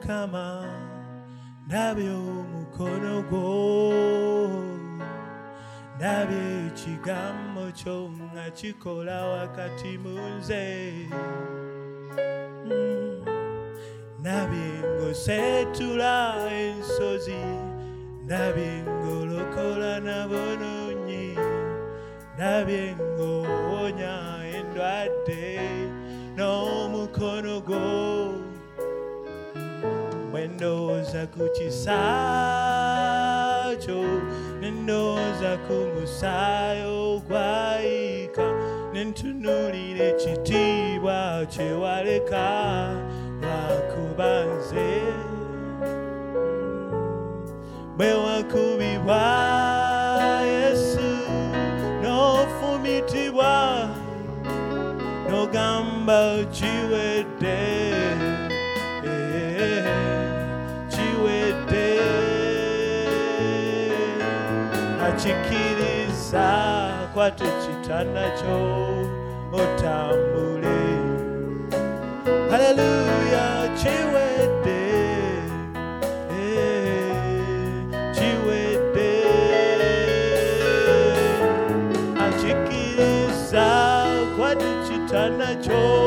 mukama ndabye omukono gwo. Ndabye ekigambo kyo nga kikola wakati mu nze. Mm. ndabye ng'oseetula ensozi ndabye ng'olokola n'abonoonyi ndabye ng'owonya endwadde n'omukono gwo bwe ndowooza ku kisa kyo ne ndowooza ku musaayi ogwayika ne ntunuulira ekitiibwa kye waleka lwakuba nze bwe wakubibwa yesu n'ofumitibwa n'ogamba kiwedde akikiriza kwata ekitanda kyo otambule. Haleluya kiwedde eh, kiwedde akikiriza kwata ekitanda kyo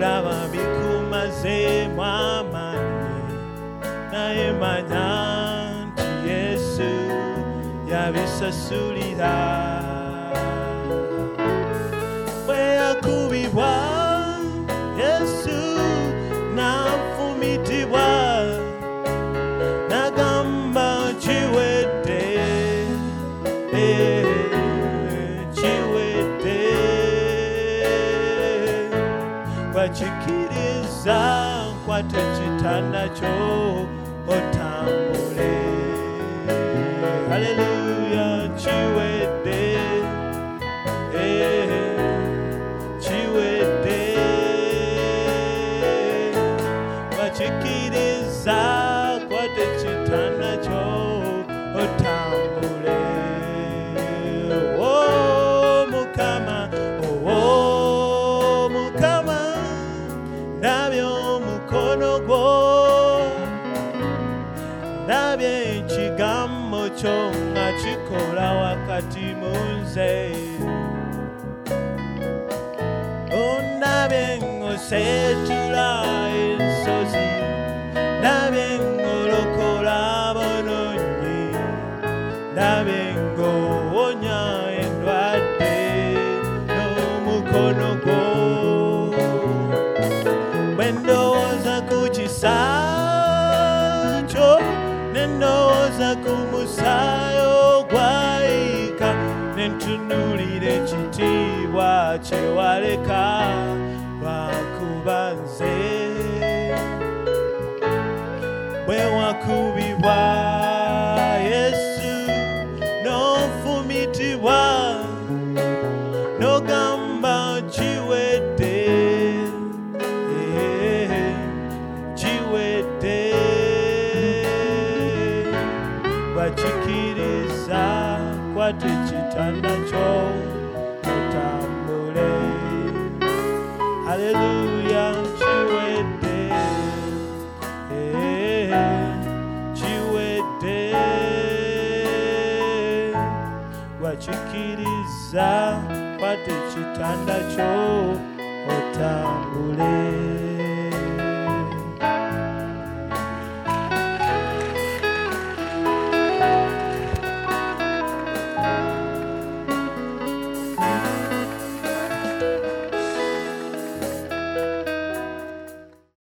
kulaba bikumazeemu amaanyi naye manya nti yesu yabisasulira bwe bakikiriza nkwata ekitanda kyo otambule. Haleluya ekigambo kyo nga kikola wakati mu nze ondabye ng'oseetula ensozi ndabye ng'olokola abonoonyi ndabye ng'owonya endwadde n'omukono gwo bwe ndowooza ku kisa ndowooza ku musaayi ogwayika ne ntunuulira ekitiibwa kye waleka lwakuba nze bwe wakubibwa yesu n'ofumitibwa n'ogamba bakikiriza kwata ekitanda kyo otambule haleluya kiwedde eh, kiwedde wakikiriza kwata ekitanda kyo otambule